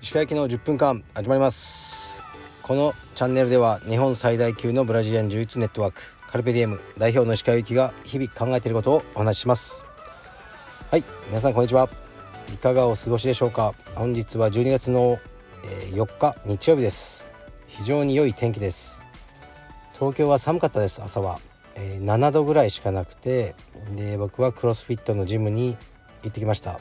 石川行きの10分間始まります。このチャンネルでは日本最大級のブラジリアン柔術ネットワークカルペディエム代表の石川行きが日々考えていることをお話しします。はい皆さんこんにちは。いかがお過ごしでしょうか。本日は12月の4日日曜日です。非常に良い天気です。東京は寒かったです朝は、えー、7度ぐらいしかなくてで僕はクロスフィットのジムに行ってきました。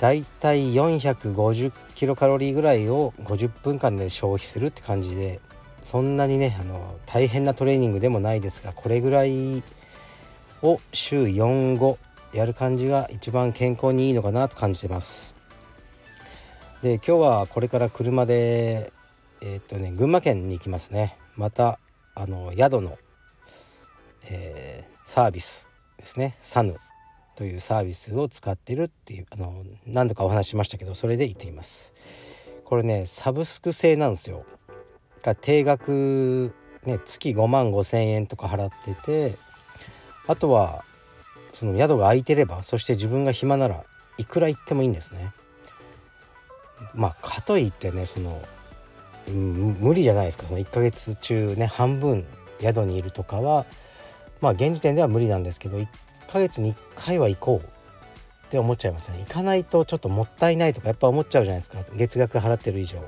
だいたい450キロカロリーぐらいを50分間で消費するって感じでそんなにねあの大変なトレーニングでもないですがこれぐらいを週45やる感じが一番健康にいいのかなと感じてます。で今日はこれから車でえー、っとね群馬県に行きますね。またあの宿の、えー、サービスですね。サヌというサービスを使ってるっていうあの何度かお話しましたけどそれで行ってきます。これねサブスク制なんですよ。が定額ね月5万5千円とか払っててあとはその宿が空いてればそして自分が暇ならいくら行ってもいいんですね。まあかといってねその、無理じゃないですか。その1ヶ月中ね半分宿にいるとかはまあ現時点では無理なんですけど1ヶ月に1回は行こう。って思っちゃいますね。行かないとちょっともったいないとかやっぱ思っちゃうじゃないですか。月額払ってる以上。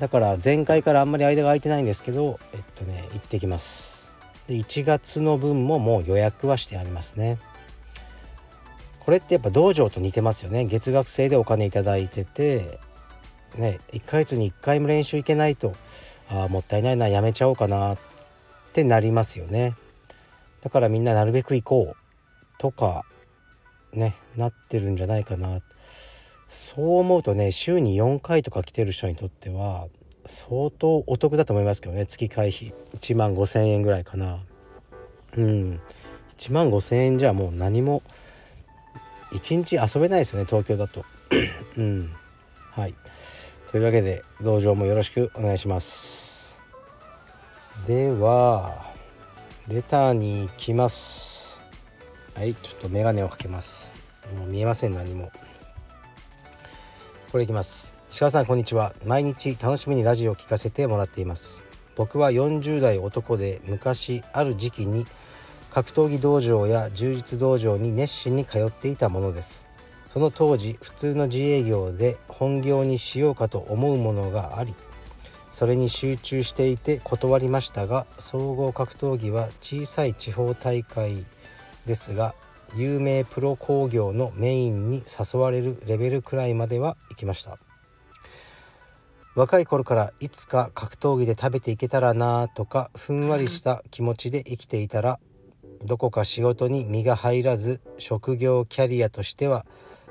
だから前回からあんまり間が空いてないんですけどえっとね行ってきます。で1月の分ももう予約はしてありますね。これってやっぱ道場と似てますよね。月額制でお金頂いててね1ヶ月に1回も練習行けないとああもったいないなやめちゃおうかなっってなりますよね。だからみんななるべく行こうとかねなってるんじゃないかな。そう思うとね週に4回とか来てる人にとっては相当お得だと思いますけどね。月会費1万5,000円ぐらいかな。うん。1万5,000円じゃもう何も1日遊べないですよね東京だと。うん。はい。というわけで道場もよろしくお願いします。ではレターに行きます。はいちょっとメガネをかけます。もう見えません何も。これいきます。鹿さんこんにちは。毎日楽しみにラジオを聞かせてもらっています。僕は40代男で昔ある時期に格闘技道場や柔術道場に熱心に通っていたものです。その当時普通の自営業で本業にしようかと思うものがありそれに集中していて断りましたが総合格闘技は小さい地方大会ですが有名プロ工業のメインに誘われるレベルくらいまでは行きました。若い頃からいつか格闘技で食べていけたらなとかふんわりした気持ちで生きていたらどこか仕事に身が入らず職業キャリアとしては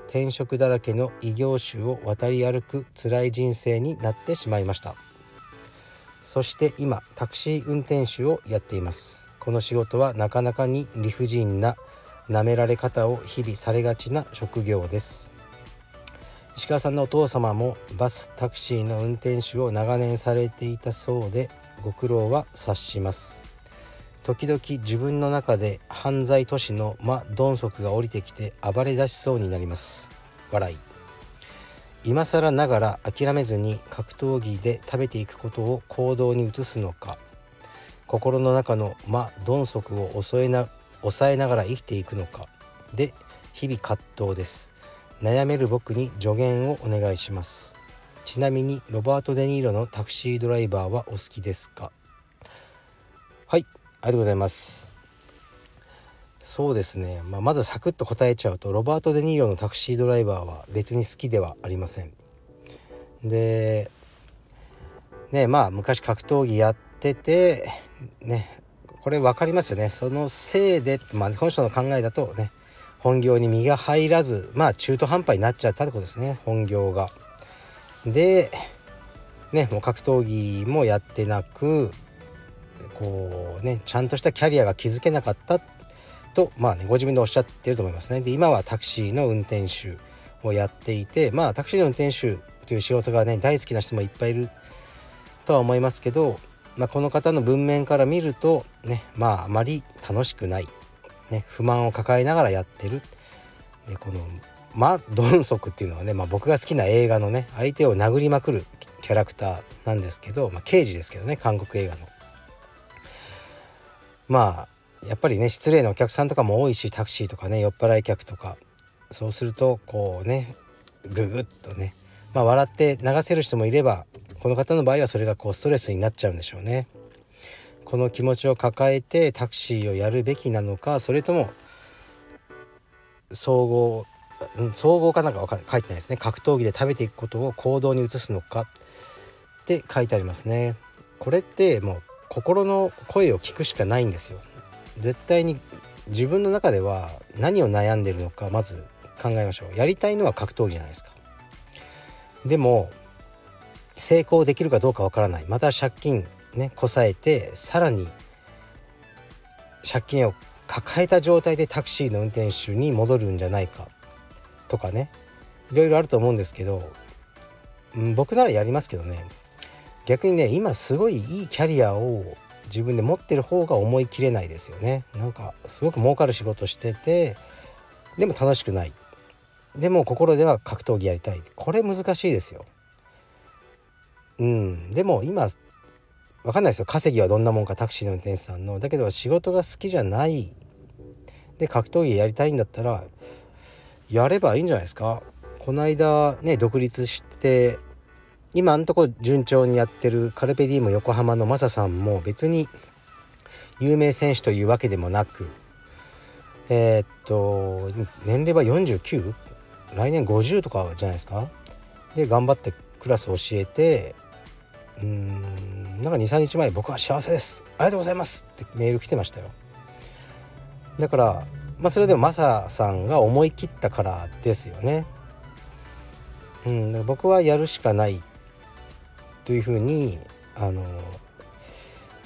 転職だらけの異業種を渡り歩く辛い人生になってしまいました。そして今タクシー運転手をやっています。この仕事はなかなかに理不尽な舐められ方を日々されがちな職業です。石川さんのお父様もバスタクシーの運転手を長年されていたそうでご苦労は察します。時々自分の中で犯罪都市の魔鈍足が降りてきて暴れ出しそうになります。笑い。今更ながら諦めずに格闘技で食べていくことを行動に移すのか。心の中の魔鈍足を抑えな抑えながら生きていくのか。で日々葛藤です。悩める僕に助言をお願いします。ちなみにロバート・デ・ニーロのタクシードライバーはお好きですか？はいありがとうございます。そうですね、まあ、まずサクッと答えちゃうとロバート・デ・ニーロのタクシードライバーは別に好きではありません。でねまあ昔格闘技やっててねこれ分かりますよね。そのせいで、まあ、この人の考えだとね本業に身が入らずまあ中途半端になっちゃったってことですね。本業が。でねもう格闘技もやってなくこうねちゃんとしたキャリアが築けなかったとまあねご自分でおっしゃってると思いますね。で今はタクシーの運転手をやっていてまあタクシーの運転手という仕事がね大好きな人もいっぱいいるとは思いますけどまあ、この方の文面から見るとねまああまり楽しくない、ね、不満を抱えながらやってる。でこのマ・ドンソクっていうのはね、まあ、僕が好きな映画のね相手を殴りまくるキャラクターなんですけど、まあ、刑事ですけどね韓国映画の。まあやっぱりね失礼なお客さんとかも多いしタクシーとかね酔っ払い客とか。そうするとこうねググッとね、まあ、笑って流せる人もいればこの方の場合はそれがこうストレスになっちゃうんでしょうね。この気持ちを抱えてタクシーをやるべきなのかそれとも総合総合かなんか書いてないですね。格闘技で食べていくことを行動に移すのか。って書いてありますね。これってもう心の声を聞くしかないんですよ。絶対に自分の中では何を悩んでるのかまず考えましょう。やりたいのは格闘技じゃないですか。でも成功できるかどうかわからない。また借金ねこさえてさらに借金を抱えた状態でタクシーの運転手に戻るんじゃないか。とかね。いろいろあると思うんですけど、うん、僕ならやりますけどね。逆にね今すごいいいキャリアを自分で持ってる方が思い切れないですよね。なんかすごく儲かる仕事しててでも楽しくない。でも心では格闘技やりたい。これ難しいですよ。うん。でも今分かんないですよ。稼ぎはどんなもんかタクシーの運転手さんの。だけど仕事が好きじゃない。で格闘技やりたいんだったらやればいいんじゃないですか。この間ね独立して今んとこ順調にやってるカルペディーム横浜のマサさんも別に有名選手というわけでもなくえー、っと年齢は 49? 来年50とかじゃないですか？で頑張ってクラス教えてうーんなんか23日前僕は幸せです。ありがとうございます。ってメール来てましたよ。だからまあそれでもマサさんが思い切ったからですよね。うん僕はやるしかない。というふうにあの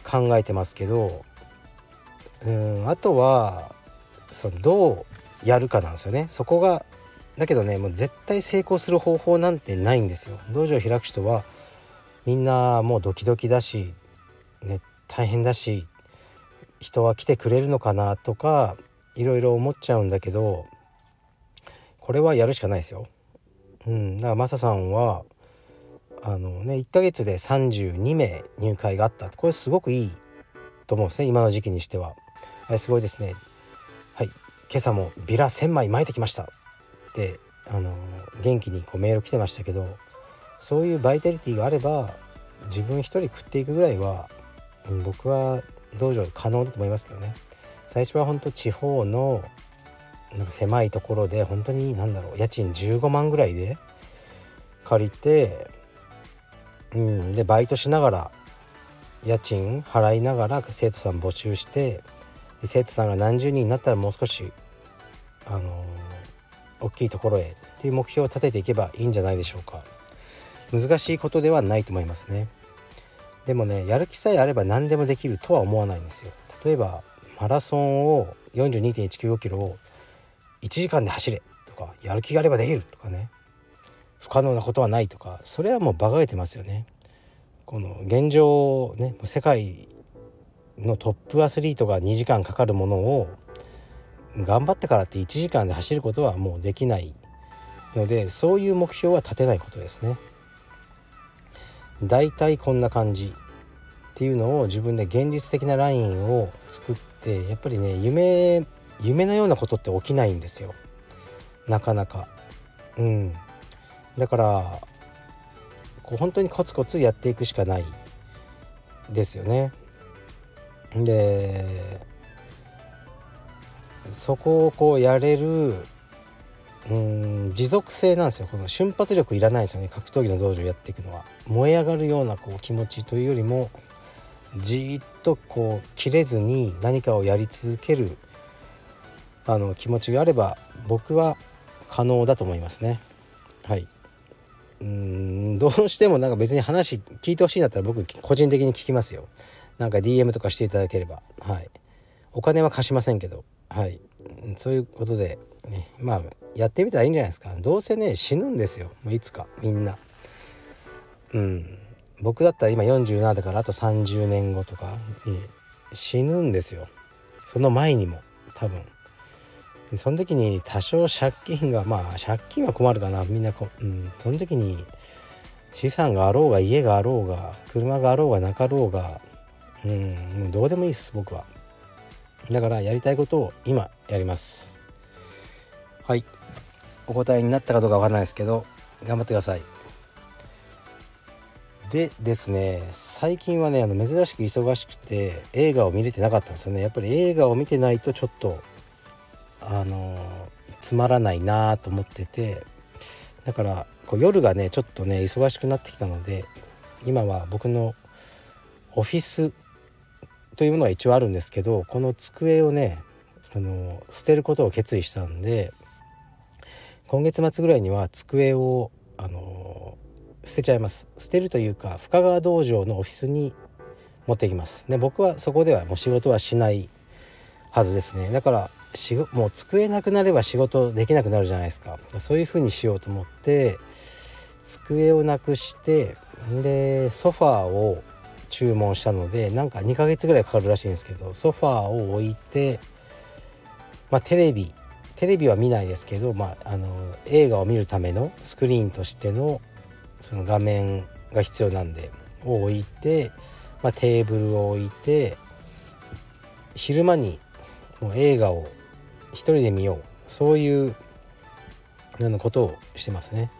考えてますけどうんあとはそのどうやるかなんですよねそこがだけどねもう絶対成功する方法なんてないんですよ道場を開く人はみんなもうドキドキだし、ね、大変だし人は来てくれるのかなとかいろいろ思っちゃうんだけどこれはやるしかないですよ。うん、だからマサさんはあのね1ヶ月で32名入会があったこれすごくいいと思うんですね今の時期にしては。すごいですね。はい今朝もビラ1,000枚巻いてきましたってあの元気にこうメール来てましたけどそういうバイタリティがあれば自分一人食っていくぐらいは、僕は道場可能だと思いますけどね最初は本当地方のなんか狭いところで本当に何だろう家賃15万ぐらいで借りてうん。でバイトしながら家賃払いながら生徒さん募集して生徒さんが何十人になったらもう少しあのー、大きいところへっていう目標を立てていけばいいんじゃないでしょうか。難しいことではないと思いますね。でもねやる気さえあれば何でもできるとは思わないんですよ。例えばマラソンを42.195キロを1時間で走れとかやる気があればできるとかね。不可能なことはないとかそれはもう馬鹿げてますよね。この現状ね世界のトップアスリートが2時間かかるものを頑張ってからって1時間で走ることはもうできないのでそういう目標は立てないことですね。だいたいこんな感じっていうのを自分で現実的なラインを作ってやっぱりね夢夢のようなことって起きないんですよなかなかうんだからこう本当にコツコツやっていくしかないですよね。でそこをこうやれるうん持続性なんですよ。この瞬発力いらないですよね。格闘技の道場やっていくのは。燃え上がるようなこう気持ちというよりもじっとこう切れずに何かをやり続けるあの気持ちがあれば僕は可能だと思いますね。はい。うんどうしてもなんか別に話聞いてほしいんだったら僕個人的に聞きますよ。なんか DM とかしていただければ。はい。お金は貸しませんけど。はい。そういうことで、ね、まあやってみたらいいんじゃないですか。どうせね死ぬんですよ。もういつか。みんな。うん。僕だったら今47だからあと30年後とか。に死ぬんですよ。その前にも。多分。その時に多少借金がまあ借金は困るかな。みんなこ、うん、その時に資産があろうが家があろうが車があろうがなかろうがうん。もうどうでもいいです僕は。だからやりたいことを今やります。はい。お答えになったかどうかわからないですけど頑張ってください。でですね最近はねあの珍しく忙しくて映画を見れてなかったんですよね。やっぱり映画を見てないとちょっとあのつまらないなと思っててだからこう夜がねちょっとね忙しくなってきたので今は僕のオフィスというものが一応あるんですけどこの机をねあの捨てることを決意したんで今月末ぐらいには机をあの捨てちゃいます。捨てるというか深川道場のオフィスに持っていきます。で僕はそこではもう仕事はしないはずですね。だからしもう机なくなれば仕事できなくなるじゃないですか。そういう風にしようと思って机をなくしてでソファーを注文したのでなんか2ヶ月ぐらいかかるらしいんですけどソファーを置いて、まあ、テレビテレビは見ないですけど、まあ、あの映画を見るためのスクリーンとしてのその画面が必要なんでを置いて、まあ、テーブルを置いて昼間にもう映画を一人で見ようそういうようなことをしてますね。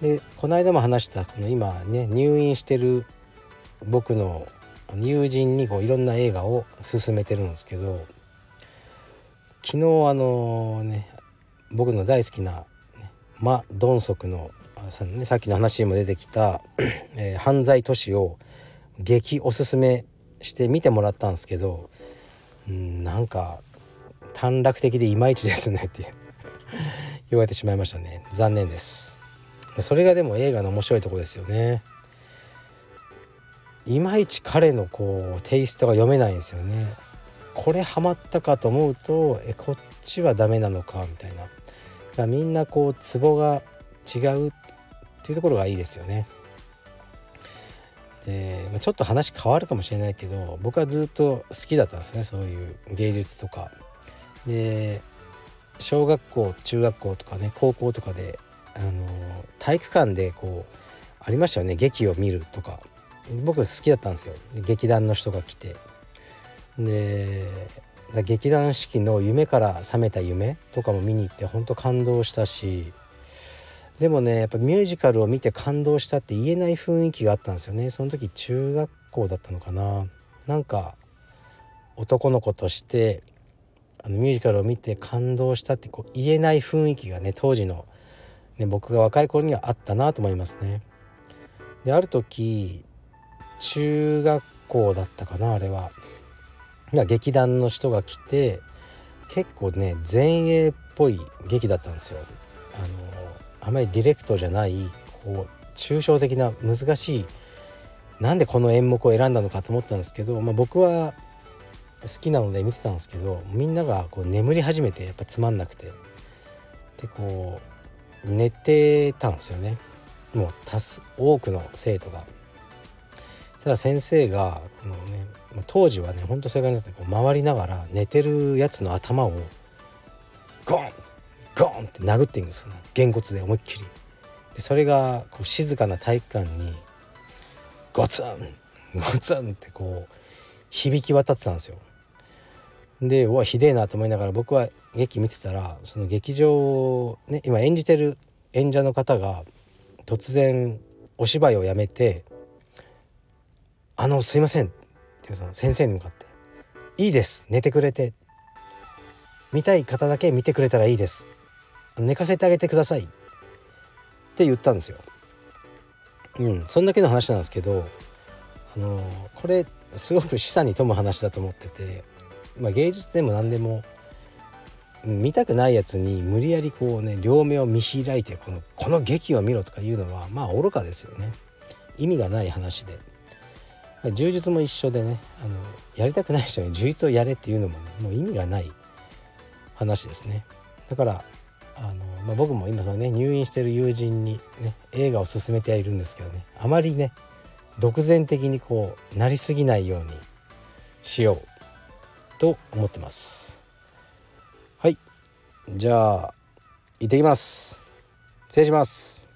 でこの間も話したこの今ね入院してる僕の友人にこういろんな映画を勧めてるんですけど昨日あのね僕の大好きな、ね、マ・ドンソクのさ,、ね、さっきの話にも出てきた、えー、犯罪都市を激おすすめして見てもらったんですけどうんなんか短絡的でいまいちですねって 言われてしまいましたね。残念です。それがでも映画の面白いとこですよね。いまいち彼のこうテイストが読めないんですよね。これハマったかと思うとえこっちはダメなのかみたいな。みんなこうツボが違うっていうところがいいですよね。でちょっと話変わるかもしれないけど僕はずっと好きだったんですね。そういう芸術とか。で小学校中学校とかね高校とかであの体育館でこうありましたよね劇を見るとか。僕好きだったんですよ。劇団の人が来て。で劇団四季の「夢から覚めた夢」とかも見に行って本当感動したし。でもねやっぱミュージカルを見て感動したって言えない雰囲気があったんですよね。その時中学校だったのかな。なんか男の子としてあのミュージカルを見て感動したってこう言えない雰囲気がね当時の、ね、僕が若い頃にはあったなと思いますね。である時中学校だったかなあれは劇団の人が来て結構ね前衛っぽい劇だったんですよ。あのあまりディレクトじゃないこう抽象的な難しいなんでこの演目を選んだのかと思ったんですけど、まあ、僕は好きなので見てたんですけどみんながこう眠り始めてやっぱつまんなくてでこう寝てたんですよねもう多数多くの生徒が。ただ先生がこの、ね、当時はねほんとそういう感じでこう回りながら寝てるやつの頭をゴンゴンって殴っていくんですねげんこつで思いっきり。でそれがこう静かな体育館にゴツンゴツンってこう響き渡ってたんですよ。でうわひでえなと思いながら僕は劇見てたらその劇場ね今演じてる演者の方が突然お芝居をやめて「あのすいません」ってその先生に向かって「いいです寝てくれて見たい方だけ見てくれたらいいです寝かせてあげてください」って言ったんですよ。うん、そんだけの話なんですけどあのこれすごく示唆に富む話だと思っててまあ、芸術でも何でも見たくないやつに無理やりこうね両目を見開いてこのこの劇を見ろとか言うのはまあ愚かですよね。意味がない話で。柔術も一緒でねあのやりたくない人に柔術をやれっていうのもねもう意味がない話ですね。だからあの、まあ、僕も今そのね入院してる友人にね映画を勧めてはいるんですけどねあまりね独善的にこうなりすぎないようにしよう。と思ってます。はい。じゃあ行ってきます。失礼します。